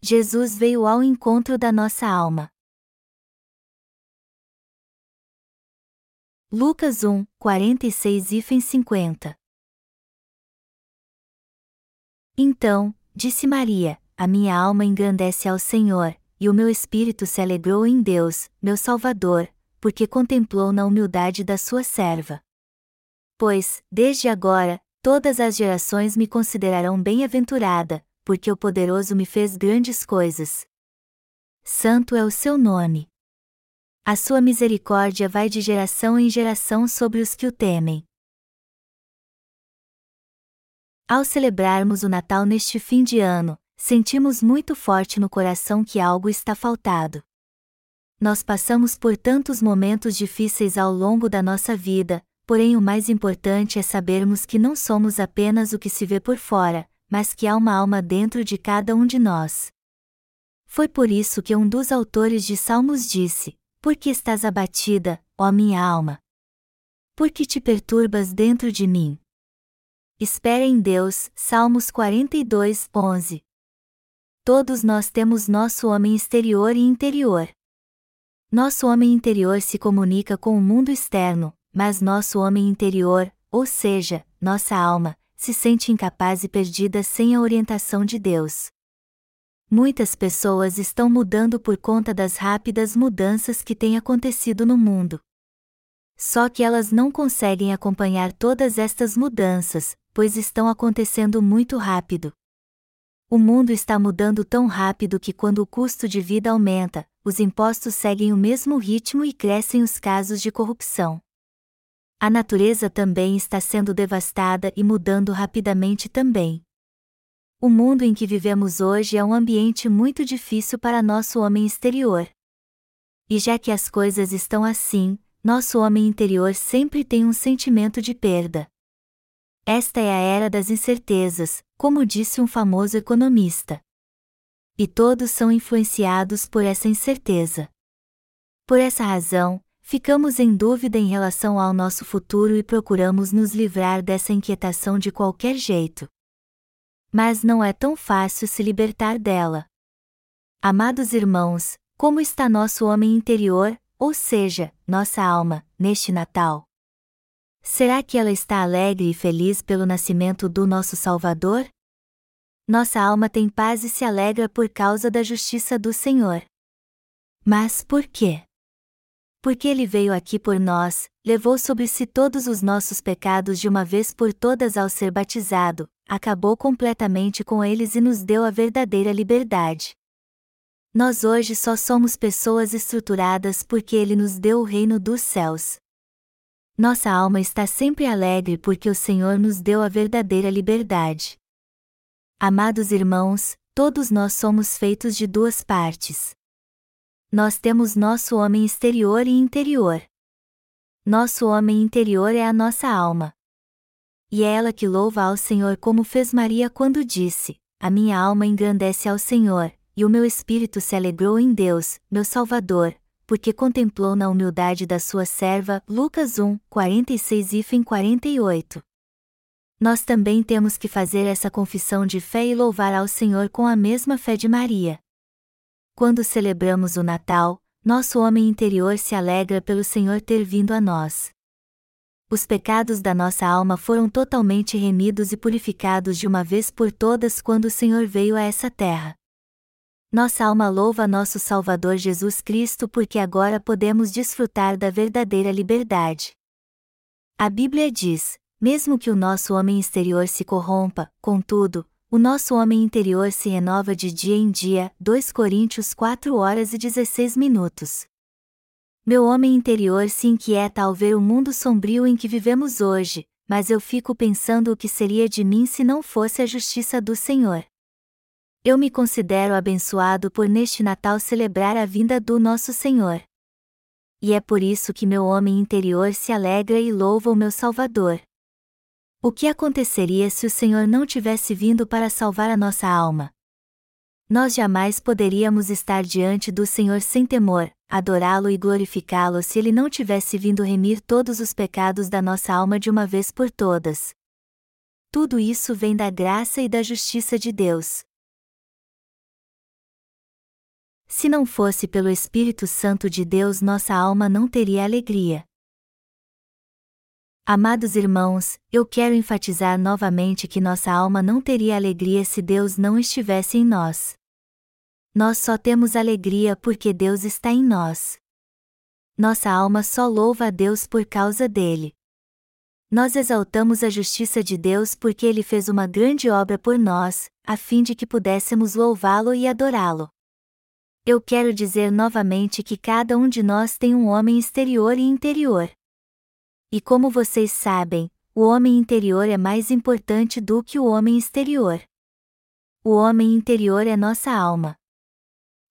Jesus veio ao encontro da nossa alma. Lucas 1, 46 e 50 Então, disse Maria, a minha alma engrandece ao Senhor, e o meu espírito se alegrou em Deus, meu Salvador, porque contemplou na humildade da sua serva. Pois, desde agora, todas as gerações me considerarão bem-aventurada, porque o poderoso me fez grandes coisas. Santo é o seu nome. A sua misericórdia vai de geração em geração sobre os que o temem. Ao celebrarmos o Natal neste fim de ano, sentimos muito forte no coração que algo está faltado. Nós passamos por tantos momentos difíceis ao longo da nossa vida, porém o mais importante é sabermos que não somos apenas o que se vê por fora, mas que há uma alma dentro de cada um de nós. Foi por isso que um dos autores de Salmos disse: Por que estás abatida, ó minha alma? Por que te perturbas dentro de mim? Espera em Deus, Salmos 42, 11. Todos nós temos nosso homem exterior e interior. Nosso homem interior se comunica com o mundo externo, mas nosso homem interior, ou seja, nossa alma, se sente incapaz e perdida sem a orientação de Deus. Muitas pessoas estão mudando por conta das rápidas mudanças que têm acontecido no mundo. Só que elas não conseguem acompanhar todas estas mudanças, pois estão acontecendo muito rápido. O mundo está mudando tão rápido que quando o custo de vida aumenta, os impostos seguem o mesmo ritmo e crescem os casos de corrupção. A natureza também está sendo devastada e mudando rapidamente também. O mundo em que vivemos hoje é um ambiente muito difícil para nosso homem exterior. E já que as coisas estão assim, nosso homem interior sempre tem um sentimento de perda. Esta é a era das incertezas, como disse um famoso economista. E todos são influenciados por essa incerteza. Por essa razão, ficamos em dúvida em relação ao nosso futuro e procuramos nos livrar dessa inquietação de qualquer jeito. Mas não é tão fácil se libertar dela. Amados irmãos, como está nosso homem interior, ou seja, nossa alma, neste Natal? Será que ela está alegre e feliz pelo nascimento do nosso Salvador? Nossa alma tem paz e se alegra por causa da justiça do Senhor. Mas por quê? Porque ele veio aqui por nós, levou sobre si todos os nossos pecados de uma vez por todas ao ser batizado, acabou completamente com eles e nos deu a verdadeira liberdade. Nós hoje só somos pessoas estruturadas porque ele nos deu o reino dos céus. Nossa alma está sempre alegre porque o Senhor nos deu a verdadeira liberdade. Amados irmãos, todos nós somos feitos de duas partes. Nós temos nosso homem exterior e interior. Nosso homem interior é a nossa alma. E é ela que louva ao Senhor como fez Maria quando disse: A minha alma engrandece ao Senhor, e o meu espírito se alegrou em Deus, meu Salvador, porque contemplou na humildade da sua serva. Lucas 1, 46 e 48. Nós também temos que fazer essa confissão de fé e louvar ao Senhor com a mesma fé de Maria. Quando celebramos o Natal, nosso homem interior se alegra pelo Senhor ter vindo a nós. Os pecados da nossa alma foram totalmente remidos e purificados de uma vez por todas quando o Senhor veio a essa terra. Nossa alma louva nosso Salvador Jesus Cristo porque agora podemos desfrutar da verdadeira liberdade. A Bíblia diz: mesmo que o nosso homem exterior se corrompa, contudo, o nosso homem interior se renova de dia em dia. 2 Coríntios 4 horas e 16 minutos. Meu homem interior se inquieta ao ver o mundo sombrio em que vivemos hoje, mas eu fico pensando o que seria de mim se não fosse a justiça do Senhor. Eu me considero abençoado por neste Natal celebrar a vinda do nosso Senhor. E é por isso que meu homem interior se alegra e louva o meu Salvador. O que aconteceria se o Senhor não tivesse vindo para salvar a nossa alma? Nós jamais poderíamos estar diante do Senhor sem temor, adorá-lo e glorificá-lo se ele não tivesse vindo remir todos os pecados da nossa alma de uma vez por todas. Tudo isso vem da graça e da justiça de Deus. Se não fosse pelo Espírito Santo de Deus, nossa alma não teria alegria. Amados irmãos, eu quero enfatizar novamente que nossa alma não teria alegria se Deus não estivesse em nós. Nós só temos alegria porque Deus está em nós. Nossa alma só louva a Deus por causa dele. Nós exaltamos a justiça de Deus porque ele fez uma grande obra por nós, a fim de que pudéssemos louvá-lo e adorá-lo. Eu quero dizer novamente que cada um de nós tem um homem exterior e interior. E como vocês sabem, o homem interior é mais importante do que o homem exterior. O homem interior é nossa alma.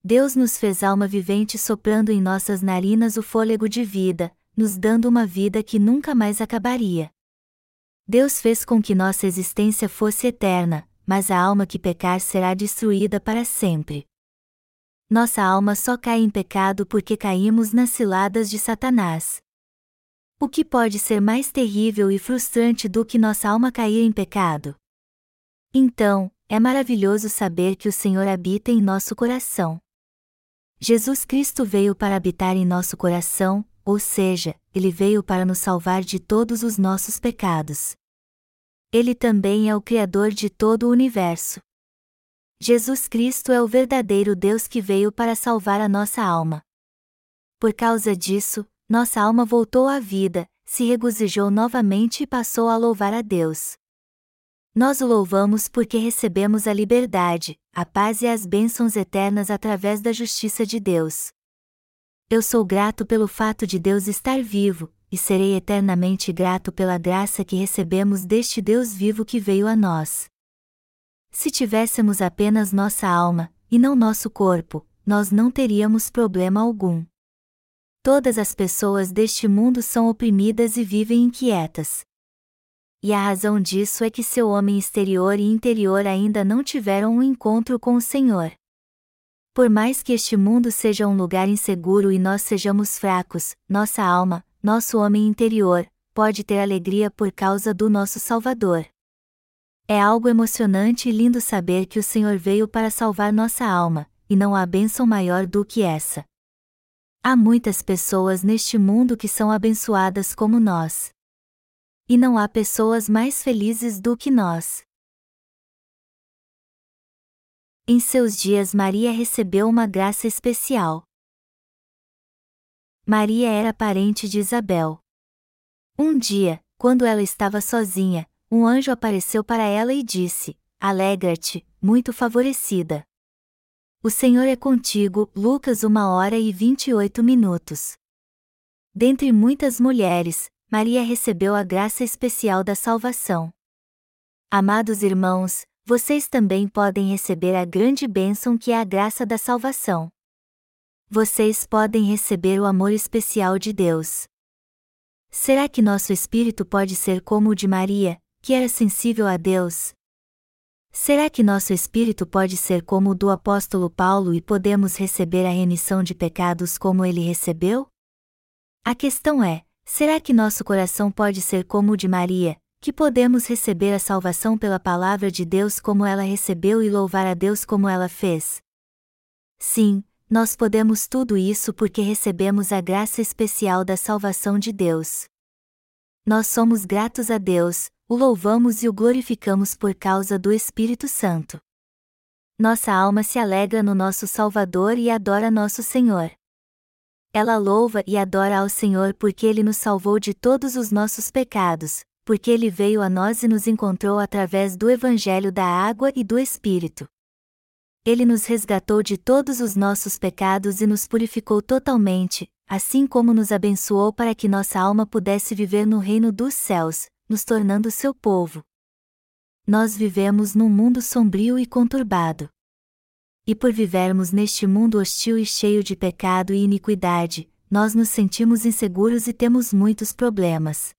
Deus nos fez alma vivente soprando em nossas narinas o fôlego de vida, nos dando uma vida que nunca mais acabaria. Deus fez com que nossa existência fosse eterna, mas a alma que pecar será destruída para sempre. Nossa alma só cai em pecado porque caímos nas ciladas de Satanás. O que pode ser mais terrível e frustrante do que nossa alma cair em pecado? Então, é maravilhoso saber que o Senhor habita em nosso coração. Jesus Cristo veio para habitar em nosso coração, ou seja, ele veio para nos salvar de todos os nossos pecados. Ele também é o Criador de todo o universo. Jesus Cristo é o verdadeiro Deus que veio para salvar a nossa alma. Por causa disso, nossa alma voltou à vida, se regozijou novamente e passou a louvar a Deus. Nós o louvamos porque recebemos a liberdade, a paz e as bênçãos eternas através da justiça de Deus. Eu sou grato pelo fato de Deus estar vivo, e serei eternamente grato pela graça que recebemos deste Deus vivo que veio a nós. Se tivéssemos apenas nossa alma, e não nosso corpo, nós não teríamos problema algum. Todas as pessoas deste mundo são oprimidas e vivem inquietas. E a razão disso é que seu homem exterior e interior ainda não tiveram um encontro com o Senhor. Por mais que este mundo seja um lugar inseguro e nós sejamos fracos, nossa alma, nosso homem interior, pode ter alegria por causa do nosso Salvador. É algo emocionante e lindo saber que o Senhor veio para salvar nossa alma, e não há bênção maior do que essa. Há muitas pessoas neste mundo que são abençoadas como nós. E não há pessoas mais felizes do que nós. Em seus dias, Maria recebeu uma graça especial. Maria era parente de Isabel. Um dia, quando ela estava sozinha, um anjo apareceu para ela e disse: Alegra-te, muito favorecida. O Senhor é contigo, Lucas 1 hora e 28 minutos. Dentre muitas mulheres, Maria recebeu a graça especial da salvação. Amados irmãos, vocês também podem receber a grande bênção que é a graça da salvação. Vocês podem receber o amor especial de Deus. Será que nosso espírito pode ser como o de Maria, que era sensível a Deus, Será que nosso espírito pode ser como o do apóstolo Paulo e podemos receber a remissão de pecados como ele recebeu? A questão é: será que nosso coração pode ser como o de Maria, que podemos receber a salvação pela palavra de Deus como ela recebeu e louvar a Deus como ela fez? Sim, nós podemos tudo isso porque recebemos a graça especial da salvação de Deus. Nós somos gratos a Deus, o louvamos e o glorificamos por causa do Espírito Santo. Nossa alma se alegra no nosso Salvador e adora nosso Senhor. Ela louva e adora ao Senhor porque Ele nos salvou de todos os nossos pecados, porque Ele veio a nós e nos encontrou através do Evangelho da Água e do Espírito. Ele nos resgatou de todos os nossos pecados e nos purificou totalmente, assim como nos abençoou para que nossa alma pudesse viver no reino dos céus, nos tornando seu povo. Nós vivemos num mundo sombrio e conturbado. E por vivermos neste mundo hostil e cheio de pecado e iniquidade, nós nos sentimos inseguros e temos muitos problemas.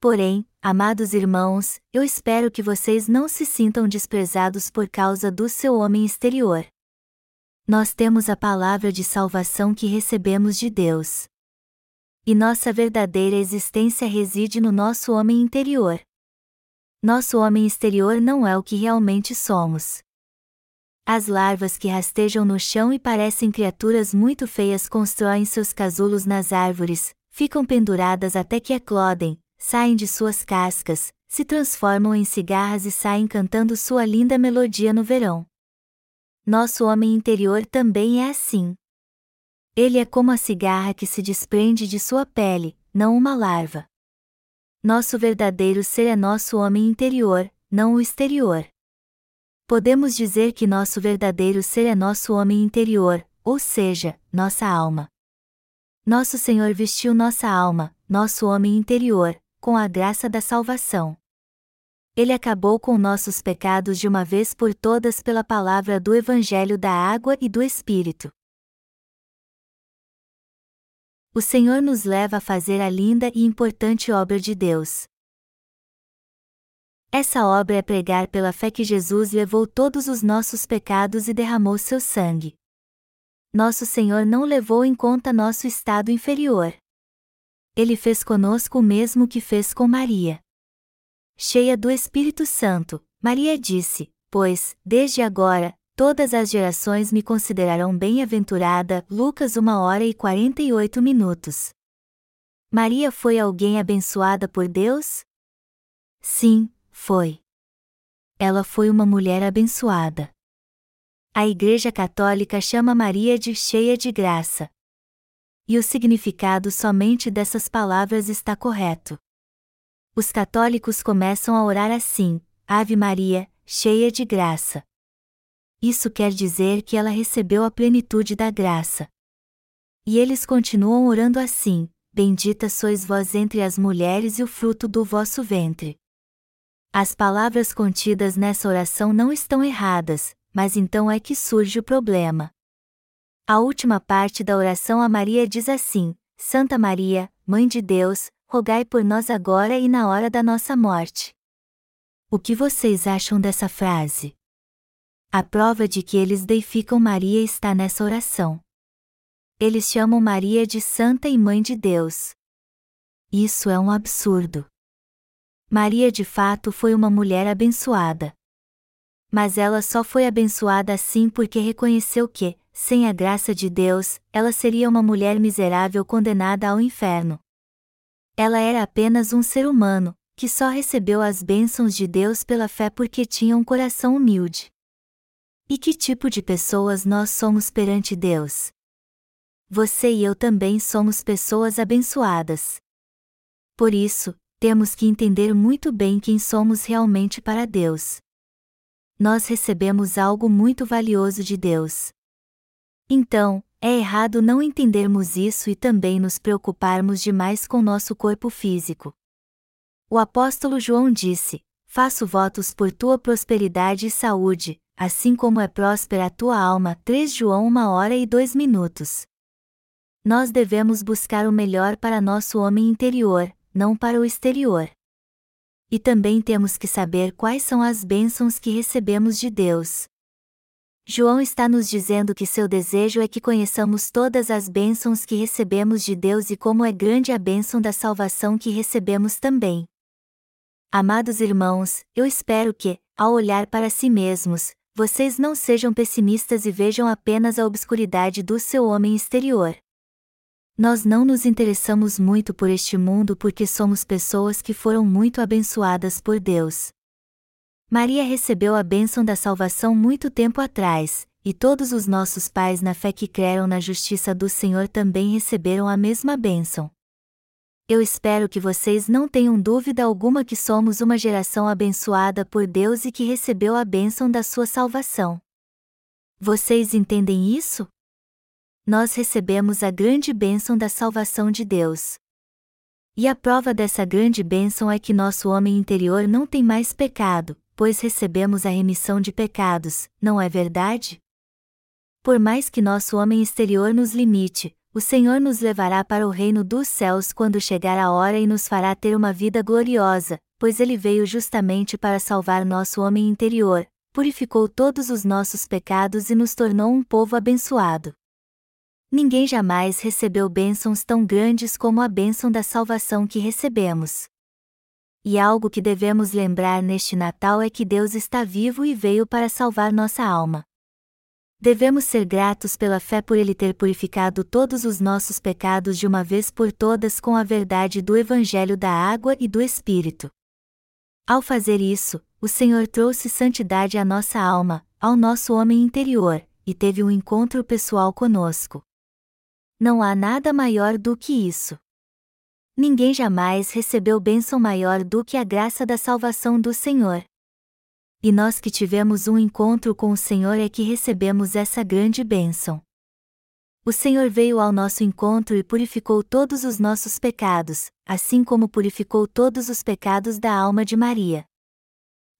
Porém, amados irmãos, eu espero que vocês não se sintam desprezados por causa do seu homem exterior. Nós temos a palavra de salvação que recebemos de Deus e nossa verdadeira existência reside no nosso homem interior. Nosso homem exterior não é o que realmente somos. As larvas que rastejam no chão e parecem criaturas muito feias constroem seus casulos nas árvores, ficam penduradas até que eclodem, saem de suas cascas, se transformam em cigarras e saem cantando sua linda melodia no verão. Nosso homem interior também é assim. Ele é como a cigarra que se desprende de sua pele, não uma larva. Nosso verdadeiro ser é nosso homem interior, não o exterior. Podemos dizer que nosso verdadeiro ser é nosso homem interior, ou seja, nossa alma. Nosso Senhor vestiu nossa alma, nosso homem interior, com a graça da salvação. Ele acabou com nossos pecados de uma vez por todas pela palavra do Evangelho da Água e do Espírito. O Senhor nos leva a fazer a linda e importante obra de Deus. Essa obra é pregar pela fé que Jesus levou todos os nossos pecados e derramou seu sangue. Nosso Senhor não levou em conta nosso estado inferior. Ele fez conosco o mesmo que fez com Maria. Cheia do Espírito Santo, Maria disse: Pois, desde agora, todas as gerações me considerarão bem-aventurada. Lucas 1 hora e 48 minutos. Maria foi alguém abençoada por Deus? Sim, foi. Ela foi uma mulher abençoada. A Igreja Católica chama Maria de cheia de graça. E o significado somente dessas palavras está correto. Os católicos começam a orar assim: Ave Maria, cheia de graça. Isso quer dizer que ela recebeu a plenitude da graça. E eles continuam orando assim: Bendita sois vós entre as mulheres e o fruto do vosso ventre. As palavras contidas nessa oração não estão erradas, mas então é que surge o problema. A última parte da oração a Maria diz assim: Santa Maria, Mãe de Deus, rogai por nós agora e na hora da nossa morte. O que vocês acham dessa frase? A prova de que eles deificam Maria está nessa oração. Eles chamam Maria de Santa e Mãe de Deus. Isso é um absurdo. Maria de fato foi uma mulher abençoada. Mas ela só foi abençoada assim porque reconheceu que, sem a graça de Deus, ela seria uma mulher miserável condenada ao inferno. Ela era apenas um ser humano, que só recebeu as bênçãos de Deus pela fé porque tinha um coração humilde. E que tipo de pessoas nós somos perante Deus? Você e eu também somos pessoas abençoadas. Por isso, temos que entender muito bem quem somos realmente para Deus. Nós recebemos algo muito valioso de Deus. Então, é errado não entendermos isso e também nos preocuparmos demais com nosso corpo físico. O apóstolo João disse: Faço votos por tua prosperidade e saúde, assim como é próspera a tua alma. 3 João 1 hora e 2 minutos. Nós devemos buscar o melhor para nosso homem interior, não para o exterior. E também temos que saber quais são as bênçãos que recebemos de Deus. João está nos dizendo que seu desejo é que conheçamos todas as bênçãos que recebemos de Deus e como é grande a bênção da salvação que recebemos também. Amados irmãos, eu espero que, ao olhar para si mesmos, vocês não sejam pessimistas e vejam apenas a obscuridade do seu homem exterior. Nós não nos interessamos muito por este mundo porque somos pessoas que foram muito abençoadas por Deus. Maria recebeu a bênção da salvação muito tempo atrás, e todos os nossos pais na fé que creram na justiça do Senhor também receberam a mesma bênção. Eu espero que vocês não tenham dúvida alguma que somos uma geração abençoada por Deus e que recebeu a bênção da sua salvação. Vocês entendem isso? nós recebemos a grande bênção da salvação de Deus. E a prova dessa grande bênção é que nosso homem interior não tem mais pecado, pois recebemos a remissão de pecados, não é verdade? Por mais que nosso homem exterior nos limite, o Senhor nos levará para o reino dos céus quando chegar a hora e nos fará ter uma vida gloriosa, pois ele veio justamente para salvar nosso homem interior, purificou todos os nossos pecados e nos tornou um povo abençoado. Ninguém jamais recebeu bênçãos tão grandes como a bênção da salvação que recebemos. E algo que devemos lembrar neste Natal é que Deus está vivo e veio para salvar nossa alma. Devemos ser gratos pela fé por Ele ter purificado todos os nossos pecados de uma vez por todas com a verdade do Evangelho da água e do Espírito. Ao fazer isso, o Senhor trouxe santidade à nossa alma, ao nosso homem interior, e teve um encontro pessoal conosco. Não há nada maior do que isso. Ninguém jamais recebeu bênção maior do que a graça da salvação do Senhor. E nós que tivemos um encontro com o Senhor é que recebemos essa grande bênção. O Senhor veio ao nosso encontro e purificou todos os nossos pecados, assim como purificou todos os pecados da alma de Maria.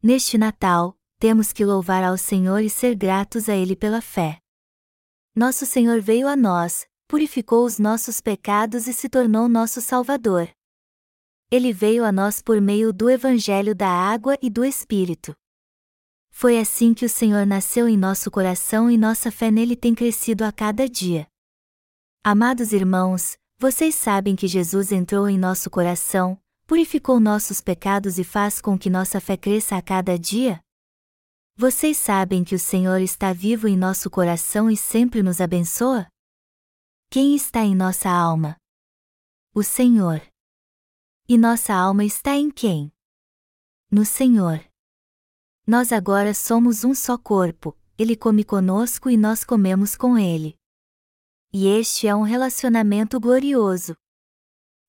Neste Natal, temos que louvar ao Senhor e ser gratos a Ele pela fé. Nosso Senhor veio a nós, purificou os nossos pecados e se tornou nosso Salvador. Ele veio a nós por meio do Evangelho da Água e do Espírito. Foi assim que o Senhor nasceu em nosso coração e nossa fé nele tem crescido a cada dia. Amados irmãos, vocês sabem que Jesus entrou em nosso coração, purificou nossos pecados e faz com que nossa fé cresça a cada dia? Vocês sabem que o Senhor está vivo em nosso coração e sempre nos abençoa? Quem está em nossa alma? O Senhor. E nossa alma está em quem? No Senhor. Nós agora somos um só corpo, ele come conosco e nós comemos com ele. E este é um relacionamento glorioso.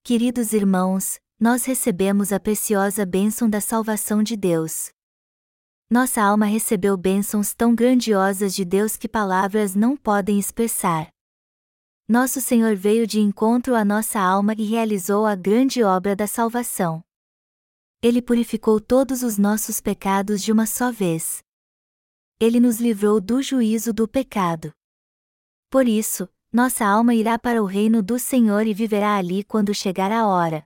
Queridos irmãos, nós recebemos a preciosa bênção da salvação de Deus. Nossa alma recebeu bênçãos tão grandiosas de Deus que palavras não podem expressar. Nosso Senhor veio de encontro à nossa alma e realizou a grande obra da salvação. Ele purificou todos os nossos pecados de uma só vez. Ele nos livrou do juízo do pecado. Por isso, nossa alma irá para o reino do Senhor e viverá ali quando chegar a hora.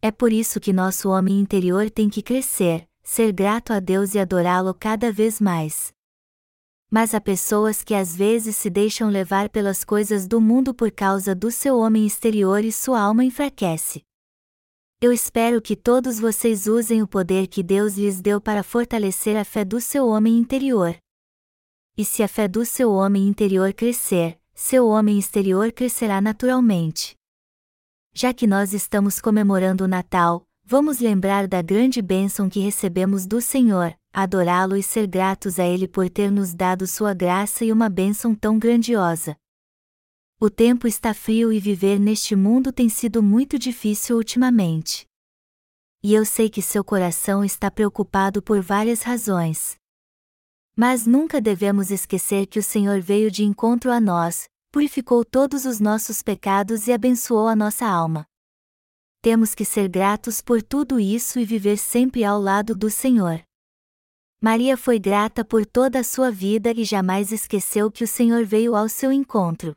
É por isso que nosso homem interior tem que crescer, ser grato a Deus e adorá-lo cada vez mais. Mas há pessoas que às vezes se deixam levar pelas coisas do mundo por causa do seu homem exterior e sua alma enfraquece. Eu espero que todos vocês usem o poder que Deus lhes deu para fortalecer a fé do seu homem interior. E se a fé do seu homem interior crescer, seu homem exterior crescerá naturalmente. Já que nós estamos comemorando o Natal, vamos lembrar da grande bênção que recebemos do Senhor, adorá-lo e ser gratos a Ele por ter nos dado sua graça e uma bênção tão grandiosa. O tempo está frio e viver neste mundo tem sido muito difícil ultimamente. E eu sei que seu coração está preocupado por várias razões. Mas nunca devemos esquecer que o Senhor veio de encontro a nós, purificou todos os nossos pecados e abençoou a nossa alma. Temos que ser gratos por tudo isso e viver sempre ao lado do Senhor. Maria foi grata por toda a sua vida e jamais esqueceu que o Senhor veio ao seu encontro.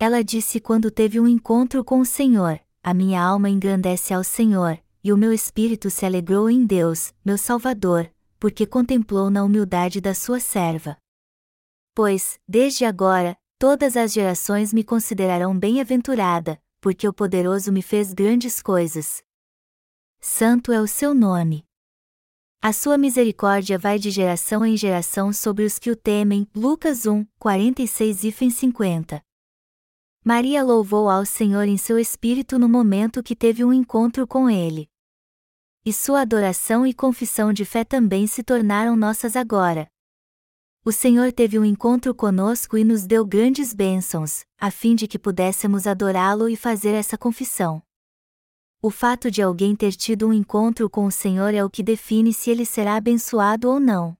Ela disse quando teve um encontro com o Senhor: A minha alma engrandece ao Senhor, e o meu espírito se alegrou em Deus, meu Salvador, porque contemplou na humildade da sua serva. Pois, desde agora, todas as gerações me considerarão bem-aventurada, porque o poderoso me fez grandes coisas. Santo é o seu nome. A sua misericórdia vai de geração em geração sobre os que o temem. Lucas 1, 46 e 50. Maria louvou ao Senhor em seu espírito no momento que teve um encontro com ele. E sua adoração e confissão de fé também se tornaram nossas agora. O Senhor teve um encontro conosco e nos deu grandes bênçãos, a fim de que pudéssemos adorá-lo e fazer essa confissão. O fato de alguém ter tido um encontro com o Senhor é o que define se ele será abençoado ou não.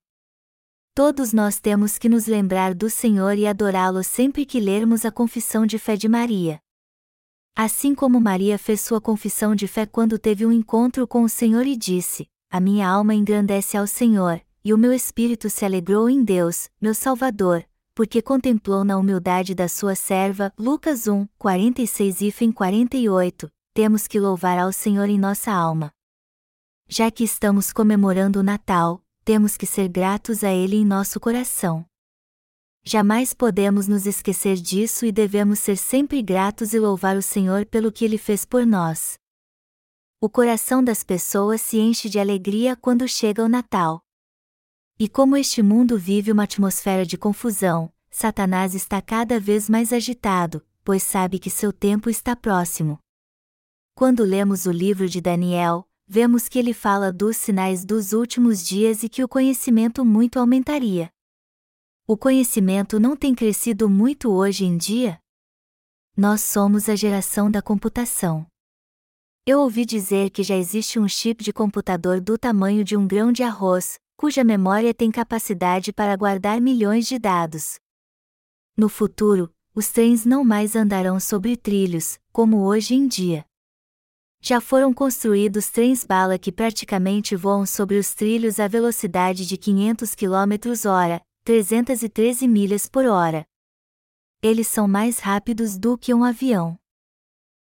Todos nós temos que nos lembrar do Senhor e adorá-lo sempre que lermos a confissão de fé de Maria. Assim como Maria fez sua confissão de fé quando teve um encontro com o Senhor e disse: A minha alma engrandece ao Senhor, e o meu espírito se alegrou em Deus, meu Salvador, porque contemplou na humildade da sua serva. Lucas 1, 46 e 48. Temos que louvar ao Senhor em nossa alma. Já que estamos comemorando o Natal, temos que ser gratos a Ele em nosso coração. Jamais podemos nos esquecer disso e devemos ser sempre gratos e louvar o Senhor pelo que Ele fez por nós. O coração das pessoas se enche de alegria quando chega o Natal. E como este mundo vive uma atmosfera de confusão, Satanás está cada vez mais agitado, pois sabe que seu tempo está próximo. Quando lemos o livro de Daniel, vemos que ele fala dos sinais dos últimos dias e que o conhecimento muito aumentaria. O conhecimento não tem crescido muito hoje em dia? Nós somos a geração da computação. Eu ouvi dizer que já existe um chip de computador do tamanho de um grão de arroz, cuja memória tem capacidade para guardar milhões de dados. No futuro, os trens não mais andarão sobre trilhos, como hoje em dia. Já foram construídos trens bala que praticamente voam sobre os trilhos à velocidade de 500 km/h, 313 milhas por hora. Eles são mais rápidos do que um avião.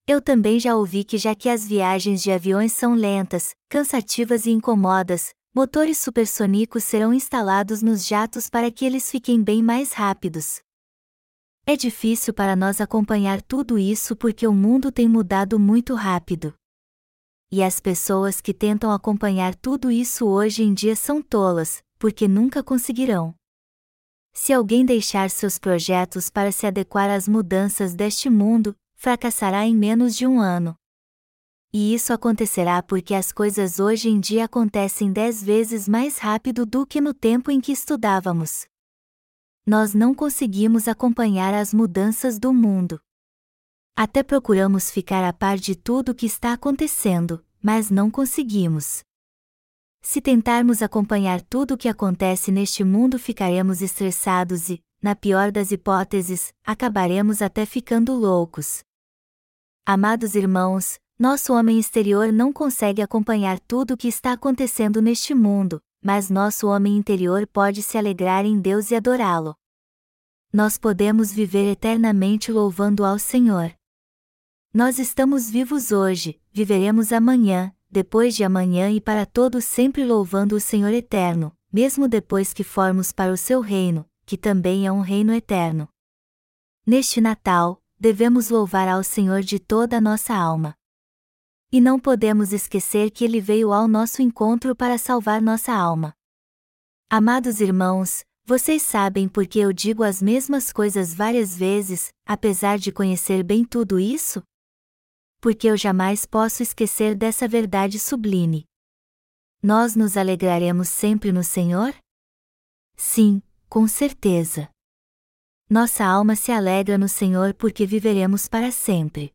Eu também já ouvi que já que as viagens de aviões são lentas, cansativas e incomodas, motores supersônicos serão instalados nos jatos para que eles fiquem bem mais rápidos. É difícil para nós acompanhar tudo isso porque o mundo tem mudado muito rápido. E as pessoas que tentam acompanhar tudo isso hoje em dia são tolas, porque nunca conseguirão. Se alguém deixar seus projetos para se adequar às mudanças deste mundo, fracassará em menos de um ano. E isso acontecerá porque as coisas hoje em dia acontecem dez vezes mais rápido do que no tempo em que estudávamos nós não conseguimos acompanhar as mudanças do mundo. Até procuramos ficar a par de tudo o que está acontecendo, mas não conseguimos. Se tentarmos acompanhar tudo o que acontece neste mundo, ficaremos estressados e, na pior das hipóteses, acabaremos até ficando loucos. Amados irmãos, nosso homem exterior não consegue acompanhar tudo o que está acontecendo neste mundo, mas nosso homem interior pode se alegrar em Deus e adorá-lo. Nós podemos viver eternamente louvando ao Senhor. Nós estamos vivos hoje, viveremos amanhã, depois de amanhã e para todos sempre louvando o Senhor eterno, mesmo depois que formos para o seu reino, que também é um reino eterno. Neste Natal, devemos louvar ao Senhor de toda a nossa alma. E não podemos esquecer que ele veio ao nosso encontro para salvar nossa alma. Amados irmãos, vocês sabem por que eu digo as mesmas coisas várias vezes, apesar de conhecer bem tudo isso? Porque eu jamais posso esquecer dessa verdade sublime. Nós nos alegraremos sempre no Senhor? Sim, com certeza. Nossa alma se alegra no Senhor porque viveremos para sempre.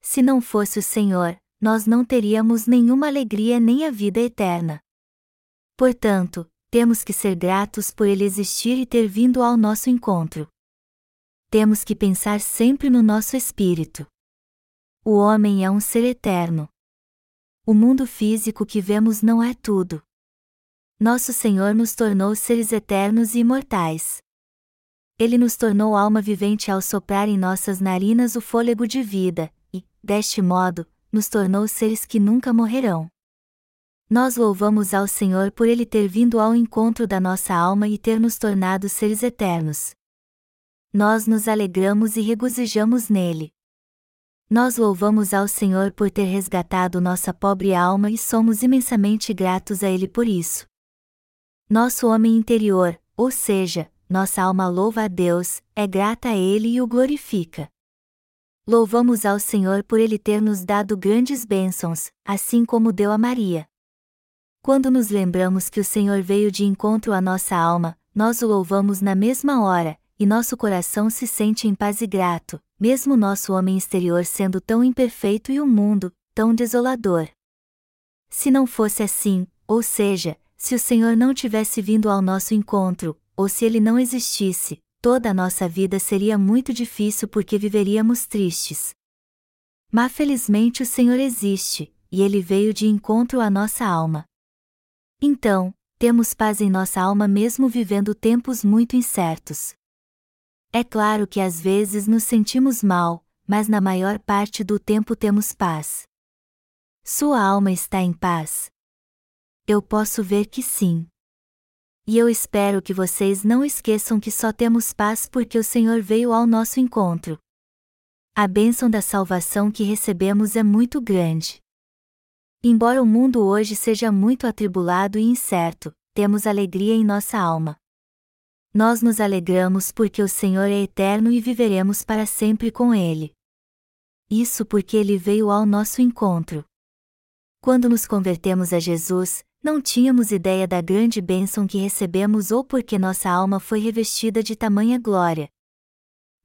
Se não fosse o Senhor, nós não teríamos nenhuma alegria nem a vida eterna. Portanto, temos que ser gratos por ele existir e ter vindo ao nosso encontro. Temos que pensar sempre no nosso espírito. O homem é um ser eterno. O mundo físico que vemos não é tudo. Nosso Senhor nos tornou seres eternos e imortais. Ele nos tornou alma vivente ao soprar em nossas narinas o fôlego de vida, deste modo, nos tornou seres que nunca morrerão. Nós louvamos ao Senhor por Ele ter vindo ao encontro da nossa alma e ter nos tornado seres eternos. Nós nos alegramos e regozijamos nele. Nós louvamos ao Senhor por ter resgatado nossa pobre alma e somos imensamente gratos a Ele por isso. Nosso homem interior, ou seja, nossa alma louva a Deus, é grata a Ele e o glorifica. Louvamos ao Senhor por Ele ter nos dado grandes bênçãos, assim como deu a Maria. Quando nos lembramos que o Senhor veio de encontro à nossa alma, nós o louvamos na mesma hora, e nosso coração se sente em paz e grato, mesmo nosso homem exterior sendo tão imperfeito e o mundo, tão desolador. Se não fosse assim, ou seja, se o Senhor não tivesse vindo ao nosso encontro, ou se ele não existisse, toda a nossa vida seria muito difícil porque viveríamos tristes. Mas felizmente o Senhor existe, e ele veio de encontro à nossa alma. Então, temos paz em nossa alma mesmo vivendo tempos muito incertos. É claro que às vezes nos sentimos mal, mas na maior parte do tempo temos paz. Sua alma está em paz? Eu posso ver que sim. E eu espero que vocês não esqueçam que só temos paz porque o Senhor veio ao nosso encontro. A bênção da salvação que recebemos é muito grande. Embora o mundo hoje seja muito atribulado e incerto, temos alegria em nossa alma. Nós nos alegramos porque o Senhor é eterno e viveremos para sempre com Ele. Isso porque Ele veio ao nosso encontro. Quando nos convertemos a Jesus, não tínhamos ideia da grande bênção que recebemos ou porque nossa alma foi revestida de tamanha glória.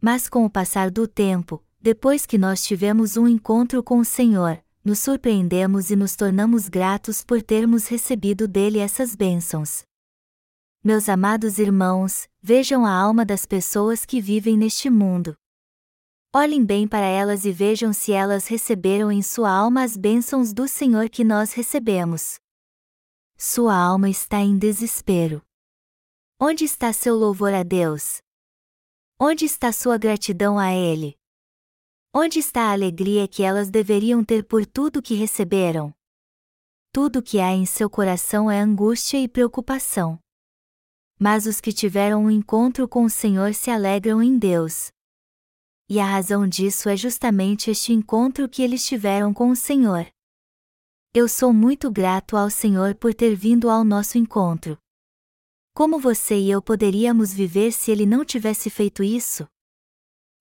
Mas com o passar do tempo, depois que nós tivemos um encontro com o Senhor, nos surpreendemos e nos tornamos gratos por termos recebido dele essas bênçãos. Meus amados irmãos, vejam a alma das pessoas que vivem neste mundo. Olhem bem para elas e vejam se elas receberam em sua alma as bênçãos do Senhor que nós recebemos. Sua alma está em desespero. Onde está seu louvor a Deus? Onde está sua gratidão a Ele? Onde está a alegria que elas deveriam ter por tudo que receberam? Tudo que há em seu coração é angústia e preocupação. Mas os que tiveram um encontro com o Senhor se alegram em Deus. E a razão disso é justamente este encontro que eles tiveram com o Senhor. Eu sou muito grato ao Senhor por ter vindo ao nosso encontro. Como você e eu poderíamos viver se ele não tivesse feito isso?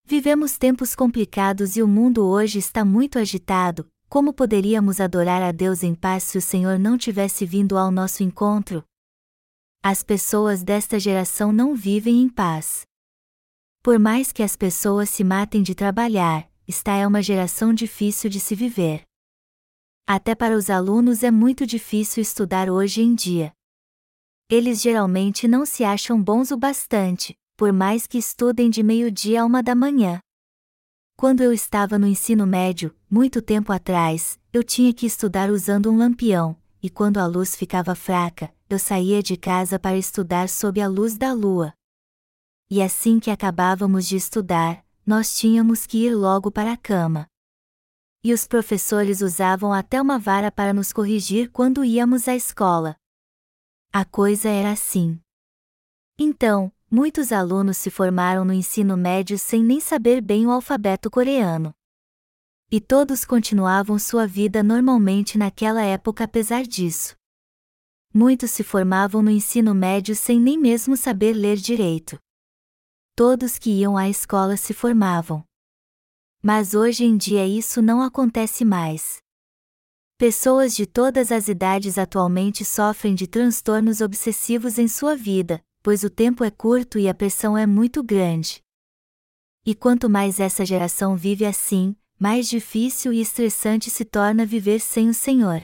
Vivemos tempos complicados e o mundo hoje está muito agitado. Como poderíamos adorar a Deus em paz se o Senhor não tivesse vindo ao nosso encontro? As pessoas desta geração não vivem em paz. Por mais que as pessoas se matem de trabalhar, esta é uma geração difícil de se viver. Até para os alunos é muito difícil estudar hoje em dia. Eles geralmente não se acham bons o bastante, por mais que estudem de meio-dia a uma da manhã. Quando eu estava no ensino médio, muito tempo atrás, eu tinha que estudar usando um lampião, e quando a luz ficava fraca, eu saía de casa para estudar sob a luz da lua. E assim que acabávamos de estudar, nós tínhamos que ir logo para a cama. E os professores usavam até uma vara para nos corrigir quando íamos à escola. A coisa era assim. Então, muitos alunos se formaram no ensino médio sem nem saber bem o alfabeto coreano. E todos continuavam sua vida normalmente naquela época apesar disso. Muitos se formavam no ensino médio sem nem mesmo saber ler direito. Todos que iam à escola se formavam. Mas hoje em dia isso não acontece mais. Pessoas de todas as idades atualmente sofrem de transtornos obsessivos em sua vida, pois o tempo é curto e a pressão é muito grande. E quanto mais essa geração vive assim, mais difícil e estressante se torna viver sem o Senhor.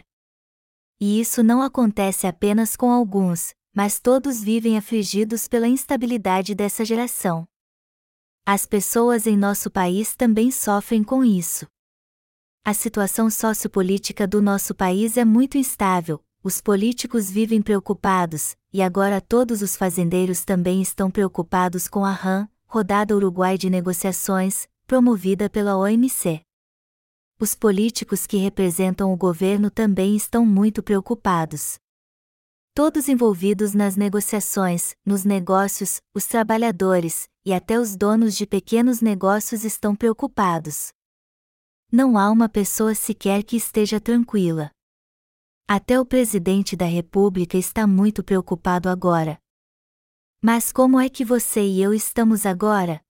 E isso não acontece apenas com alguns, mas todos vivem afligidos pela instabilidade dessa geração. As pessoas em nosso país também sofrem com isso. A situação sociopolítica do nosso país é muito instável, os políticos vivem preocupados, e agora todos os fazendeiros também estão preocupados com a RAM, Rodada Uruguai de Negociações, promovida pela OMC. Os políticos que representam o governo também estão muito preocupados. Todos envolvidos nas negociações, nos negócios, os trabalhadores, e até os donos de pequenos negócios estão preocupados. Não há uma pessoa sequer que esteja tranquila. Até o presidente da República está muito preocupado agora. Mas como é que você e eu estamos agora?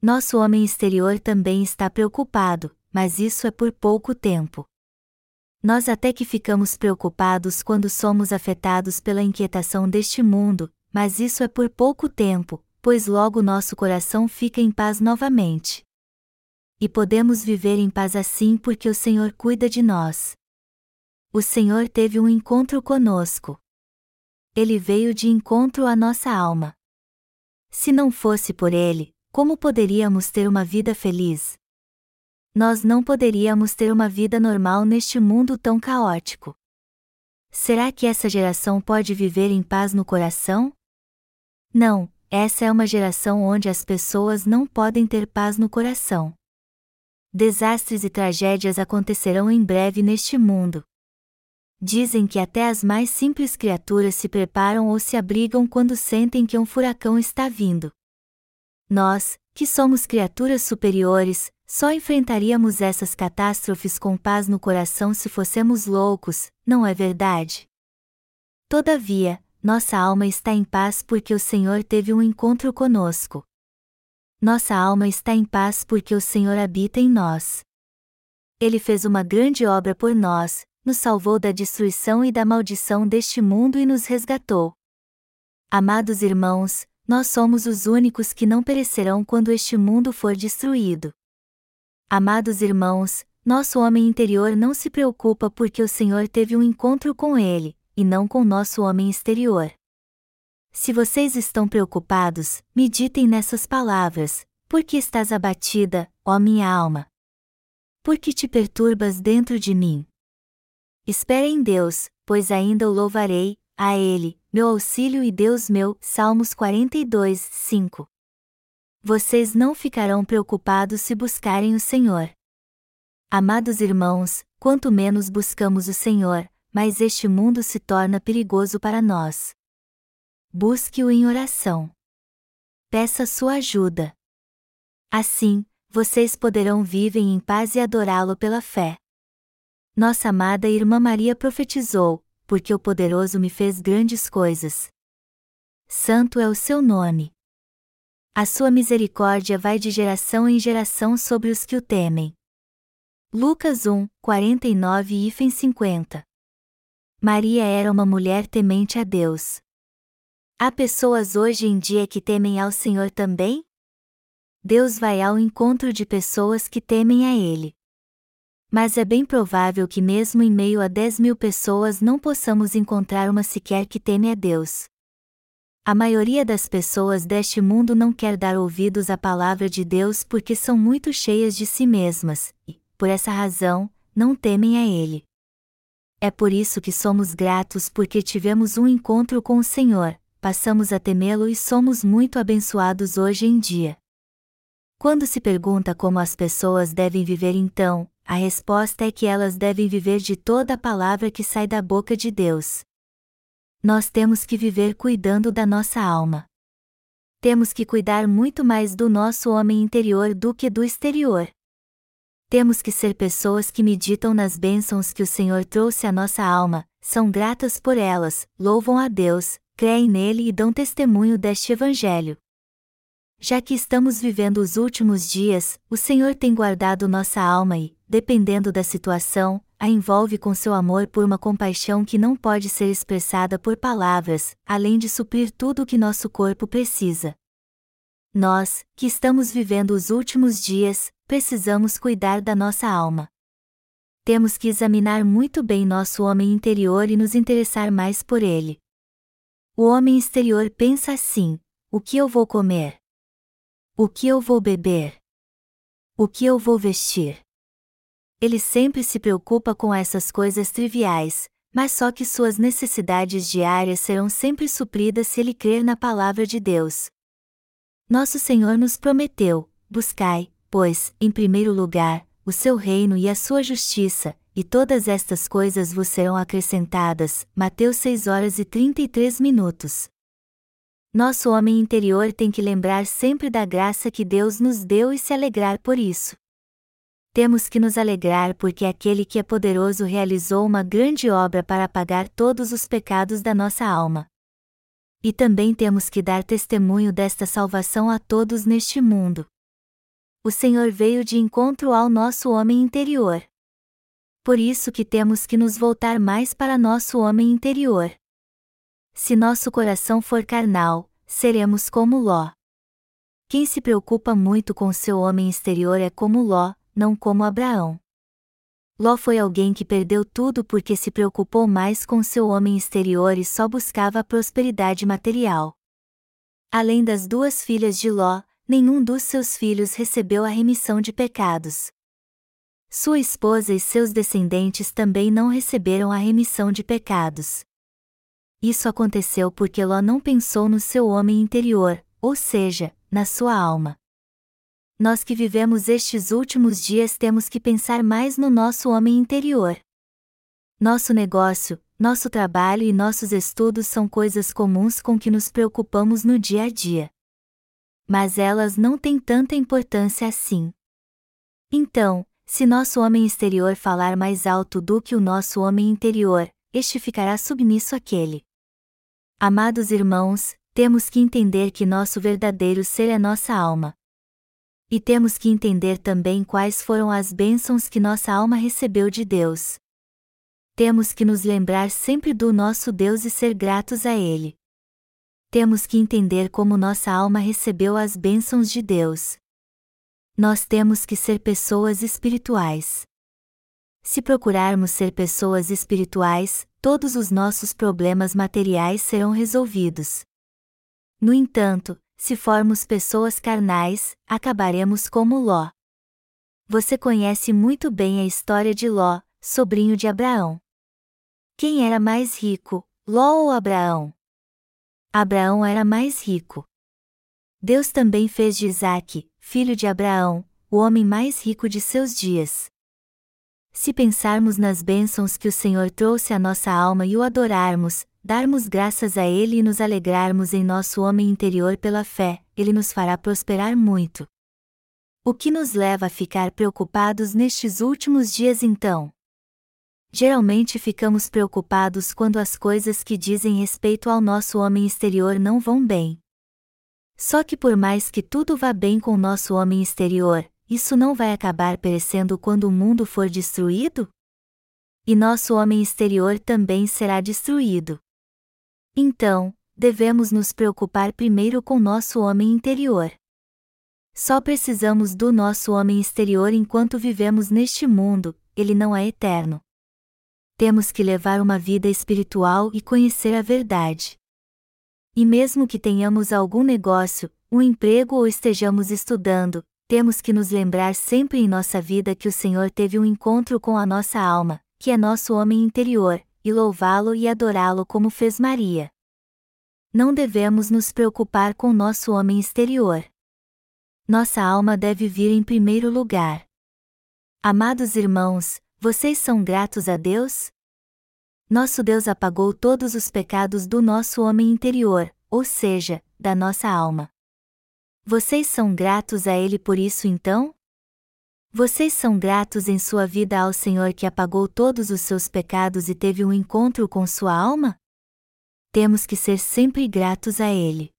Nosso homem exterior também está preocupado, mas isso é por pouco tempo. Nós até que ficamos preocupados quando somos afetados pela inquietação deste mundo, mas isso é por pouco tempo, pois logo nosso coração fica em paz novamente. E podemos viver em paz assim porque o Senhor cuida de nós o Senhor teve um encontro conosco. Ele veio de encontro à nossa alma. Se não fosse por ele, como poderíamos ter uma vida feliz? Nós não poderíamos ter uma vida normal neste mundo tão caótico. Será que essa geração pode viver em paz no coração? Não, essa é uma geração onde as pessoas não podem ter paz no coração. Desastres e tragédias acontecerão em breve neste mundo. Dizem que até as mais simples criaturas se preparam ou se abrigam quando sentem que um furacão está vindo. Nós, que somos criaturas superiores, só enfrentaríamos essas catástrofes com paz no coração se fossemos loucos, não é verdade? Todavia, nossa alma está em paz porque o Senhor teve um encontro conosco. Nossa alma está em paz porque o Senhor habita em nós. Ele fez uma grande obra por nós, nos salvou da destruição e da maldição deste mundo e nos resgatou. Amados irmãos, nós somos os únicos que não perecerão quando este mundo for destruído. Amados irmãos, nosso homem interior não se preocupa porque o Senhor teve um encontro com ele, e não com nosso homem exterior. Se vocês estão preocupados, meditem nessas palavras: Por que estás abatida, ó minha alma? Por que te perturbas dentro de mim? Espere em Deus, pois ainda o louvarei, a Ele, meu auxílio e Deus meu. Salmos 42, 5. Vocês não ficarão preocupados se buscarem o Senhor. Amados irmãos, quanto menos buscamos o Senhor, mais este mundo se torna perigoso para nós. Busque-o em oração. Peça sua ajuda. Assim, vocês poderão viver em paz e adorá-lo pela fé. Nossa amada irmã Maria profetizou: Porque o poderoso me fez grandes coisas. Santo é o seu nome. A sua misericórdia vai de geração em geração sobre os que o temem. Lucas 1, 49 e 50. Maria era uma mulher temente a Deus. Há pessoas hoje em dia que temem ao Senhor também? Deus vai ao encontro de pessoas que temem a Ele. Mas é bem provável que, mesmo em meio a 10 mil pessoas, não possamos encontrar uma sequer que teme a Deus. A maioria das pessoas deste mundo não quer dar ouvidos à palavra de Deus porque são muito cheias de si mesmas, e, por essa razão, não temem a Ele. É por isso que somos gratos porque tivemos um encontro com o Senhor, passamos a temê-lo e somos muito abençoados hoje em dia. Quando se pergunta como as pessoas devem viver então, a resposta é que elas devem viver de toda a palavra que sai da boca de Deus. Nós temos que viver cuidando da nossa alma. Temos que cuidar muito mais do nosso homem interior do que do exterior temos que ser pessoas que meditam nas bênçãos que o Senhor trouxe à nossa alma, são gratas por elas, louvam a Deus, creem nele e dão testemunho deste Evangelho. Já que estamos vivendo os últimos dias, o Senhor tem guardado nossa alma e, dependendo da situação, a envolve com seu amor por uma compaixão que não pode ser expressada por palavras, além de suprir tudo o que nosso corpo precisa. Nós, que estamos vivendo os últimos dias, precisamos cuidar da nossa alma. Temos que examinar muito bem nosso homem interior e nos interessar mais por ele. O homem exterior pensa assim: o que eu vou comer? O que eu vou beber? O que eu vou vestir? Ele sempre se preocupa com essas coisas triviais, mas só que suas necessidades diárias serão sempre supridas se ele crer na palavra de Deus, nosso Senhor nos prometeu: buscai, pois, em primeiro lugar, o seu reino e a sua justiça, e todas estas coisas vos serão acrescentadas. Mateus 6 horas e 33 minutos. Nosso homem interior tem que lembrar sempre da graça que Deus nos deu e se alegrar por isso. Temos que nos alegrar porque aquele que é poderoso realizou uma grande obra para apagar todos os pecados da nossa alma. E também temos que dar testemunho desta salvação a todos neste mundo. O Senhor veio de encontro ao nosso homem interior. Por isso que temos que nos voltar mais para nosso homem interior. Se nosso coração for carnal, seremos como Ló. Quem se preocupa muito com seu homem exterior é como Ló, não como Abraão. Ló foi alguém que perdeu tudo porque se preocupou mais com seu homem exterior e só buscava a prosperidade material. Além das duas filhas de Ló, nenhum dos seus filhos recebeu a remissão de pecados. Sua esposa e seus descendentes também não receberam a remissão de pecados. Isso aconteceu porque Ló não pensou no seu homem interior, ou seja, na sua alma nós que vivemos estes últimos dias temos que pensar mais no nosso homem interior. Nosso negócio, nosso trabalho e nossos estudos são coisas comuns com que nos preocupamos no dia a dia. Mas elas não têm tanta importância assim. Então, se nosso homem exterior falar mais alto do que o nosso homem interior, este ficará submisso àquele. Amados irmãos, temos que entender que nosso verdadeiro ser é nossa alma. E temos que entender também quais foram as bênçãos que nossa alma recebeu de Deus. Temos que nos lembrar sempre do nosso Deus e ser gratos a Ele. Temos que entender como nossa alma recebeu as bênçãos de Deus. Nós temos que ser pessoas espirituais. Se procurarmos ser pessoas espirituais, todos os nossos problemas materiais serão resolvidos. No entanto, se formos pessoas carnais, acabaremos como Ló. Você conhece muito bem a história de Ló, sobrinho de Abraão. Quem era mais rico, Ló ou Abraão? Abraão era mais rico. Deus também fez de Isaque, filho de Abraão, o homem mais rico de seus dias. Se pensarmos nas bênçãos que o Senhor trouxe à nossa alma e o adorarmos, darmos graças a Ele e nos alegrarmos em nosso homem interior pela fé, Ele nos fará prosperar muito. O que nos leva a ficar preocupados nestes últimos dias então? Geralmente ficamos preocupados quando as coisas que dizem respeito ao nosso homem exterior não vão bem. Só que por mais que tudo vá bem com nosso homem exterior, isso não vai acabar perecendo quando o mundo for destruído? E nosso homem exterior também será destruído. Então, devemos nos preocupar primeiro com nosso homem interior. Só precisamos do nosso homem exterior enquanto vivemos neste mundo, ele não é eterno temos que levar uma vida espiritual e conhecer a verdade. E mesmo que tenhamos algum negócio, um emprego ou estejamos estudando, temos que nos lembrar sempre em nossa vida que o Senhor teve um encontro com a nossa alma, que é nosso homem interior, e louvá-lo e adorá-lo como fez Maria. Não devemos nos preocupar com nosso homem exterior. Nossa alma deve vir em primeiro lugar. Amados irmãos, vocês são gratos a Deus? Nosso Deus apagou todos os pecados do nosso homem interior, ou seja, da nossa alma. Vocês são gratos a Ele por isso então? Vocês são gratos em sua vida ao Senhor que apagou todos os seus pecados e teve um encontro com sua alma? Temos que ser sempre gratos a Ele.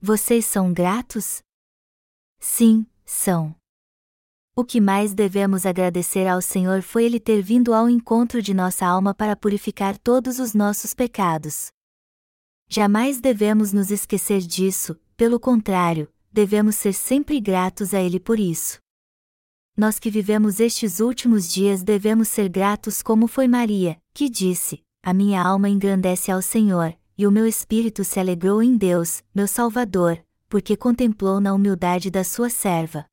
Vocês são gratos? Sim, são. O que mais devemos agradecer ao Senhor foi Ele ter vindo ao encontro de nossa alma para purificar todos os nossos pecados. Jamais devemos nos esquecer disso, pelo contrário, devemos ser sempre gratos a Ele por isso. Nós que vivemos estes últimos dias devemos ser gratos como foi Maria, que disse: A minha alma engrandece ao Senhor, e o meu espírito se alegrou em Deus, meu Salvador, porque contemplou na humildade da sua serva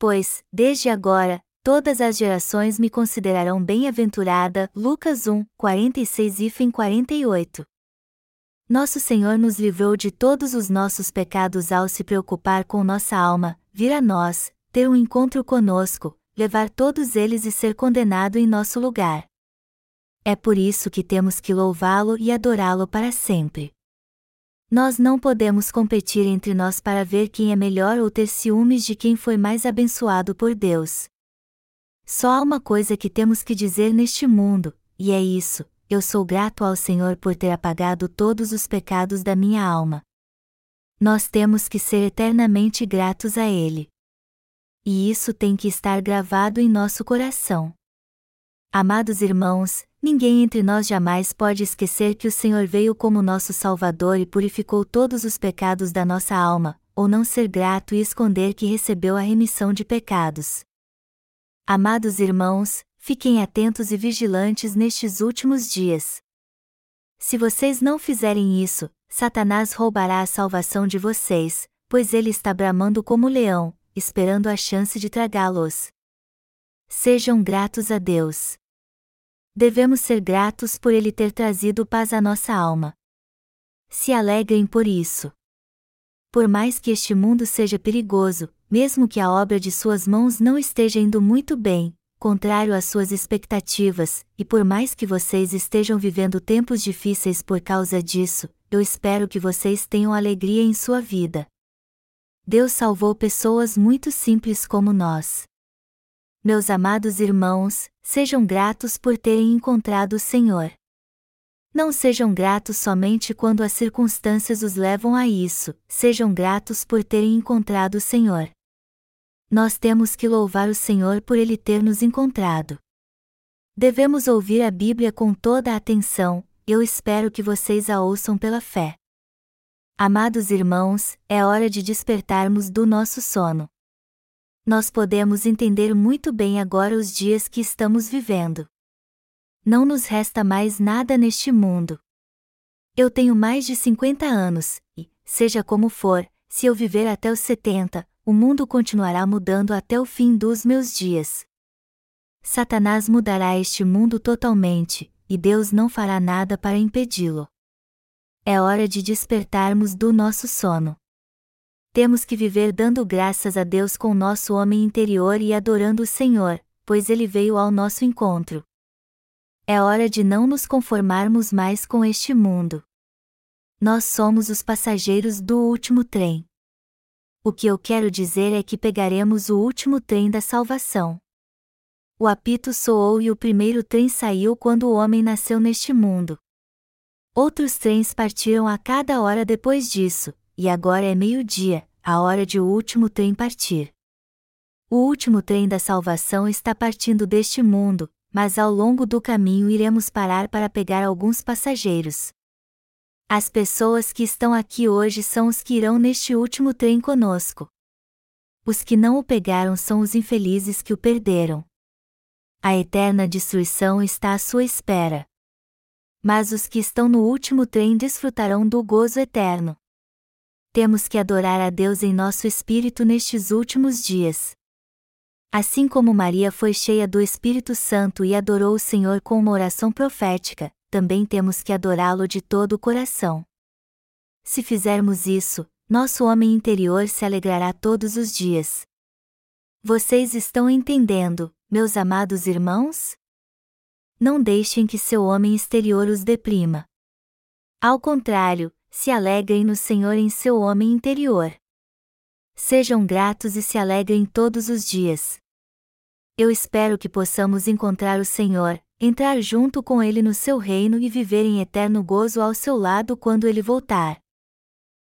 pois, desde agora, todas as gerações me considerarão bem-aventurada. Lucas 1, 46 e 48. Nosso Senhor nos livrou de todos os nossos pecados ao se preocupar com nossa alma, vir a nós, ter um encontro conosco, levar todos eles e ser condenado em nosso lugar. É por isso que temos que louvá-lo e adorá-lo para sempre. Nós não podemos competir entre nós para ver quem é melhor ou ter ciúmes de quem foi mais abençoado por Deus. Só há uma coisa que temos que dizer neste mundo, e é isso: eu sou grato ao Senhor por ter apagado todos os pecados da minha alma. Nós temos que ser eternamente gratos a Ele. E isso tem que estar gravado em nosso coração. Amados irmãos, ninguém entre nós jamais pode esquecer que o Senhor veio como nosso Salvador e purificou todos os pecados da nossa alma, ou não ser grato e esconder que recebeu a remissão de pecados. Amados irmãos, fiquem atentos e vigilantes nestes últimos dias. Se vocês não fizerem isso, Satanás roubará a salvação de vocês, pois ele está bramando como leão, esperando a chance de tragá-los. Sejam gratos a Deus devemos ser gratos por Ele ter trazido paz à nossa alma. Se alegrem por isso. Por mais que este mundo seja perigoso, mesmo que a obra de suas mãos não esteja indo muito bem, contrário às suas expectativas, e por mais que vocês estejam vivendo tempos difíceis por causa disso, eu espero que vocês tenham alegria em sua vida. Deus salvou pessoas muito simples como nós. Meus amados irmãos, sejam gratos por terem encontrado o Senhor. Não sejam gratos somente quando as circunstâncias os levam a isso, sejam gratos por terem encontrado o Senhor. Nós temos que louvar o Senhor por ele ter nos encontrado. Devemos ouvir a Bíblia com toda a atenção, eu espero que vocês a ouçam pela fé. Amados irmãos, é hora de despertarmos do nosso sono. Nós podemos entender muito bem agora os dias que estamos vivendo. Não nos resta mais nada neste mundo. Eu tenho mais de 50 anos, e, seja como for, se eu viver até os 70, o mundo continuará mudando até o fim dos meus dias. Satanás mudará este mundo totalmente, e Deus não fará nada para impedi-lo. É hora de despertarmos do nosso sono. Temos que viver dando graças a Deus com nosso homem interior e adorando o Senhor, pois ele veio ao nosso encontro. É hora de não nos conformarmos mais com este mundo. Nós somos os passageiros do último trem. O que eu quero dizer é que pegaremos o último trem da salvação. O apito soou e o primeiro trem saiu quando o homem nasceu neste mundo. Outros trens partiram a cada hora depois disso, e agora é meio-dia, a hora de o último trem partir. O último trem da salvação está partindo deste mundo, mas ao longo do caminho iremos parar para pegar alguns passageiros. As pessoas que estão aqui hoje são os que irão neste último trem conosco. Os que não o pegaram são os infelizes que o perderam a eterna destruição está à sua espera. Mas os que estão no último trem desfrutarão do gozo eterno. Temos que adorar a Deus em nosso espírito nestes últimos dias. Assim como Maria foi cheia do Espírito Santo e adorou o Senhor com uma oração profética, também temos que adorá-lo de todo o coração. Se fizermos isso, nosso homem interior se alegrará todos os dias. Vocês estão entendendo, meus amados irmãos? Não deixem que seu homem exterior os deprima. Ao contrário, se alegrem no Senhor em seu homem interior. Sejam gratos e se alegrem todos os dias. Eu espero que possamos encontrar o Senhor, entrar junto com Ele no seu reino e viver em eterno gozo ao seu lado quando Ele voltar.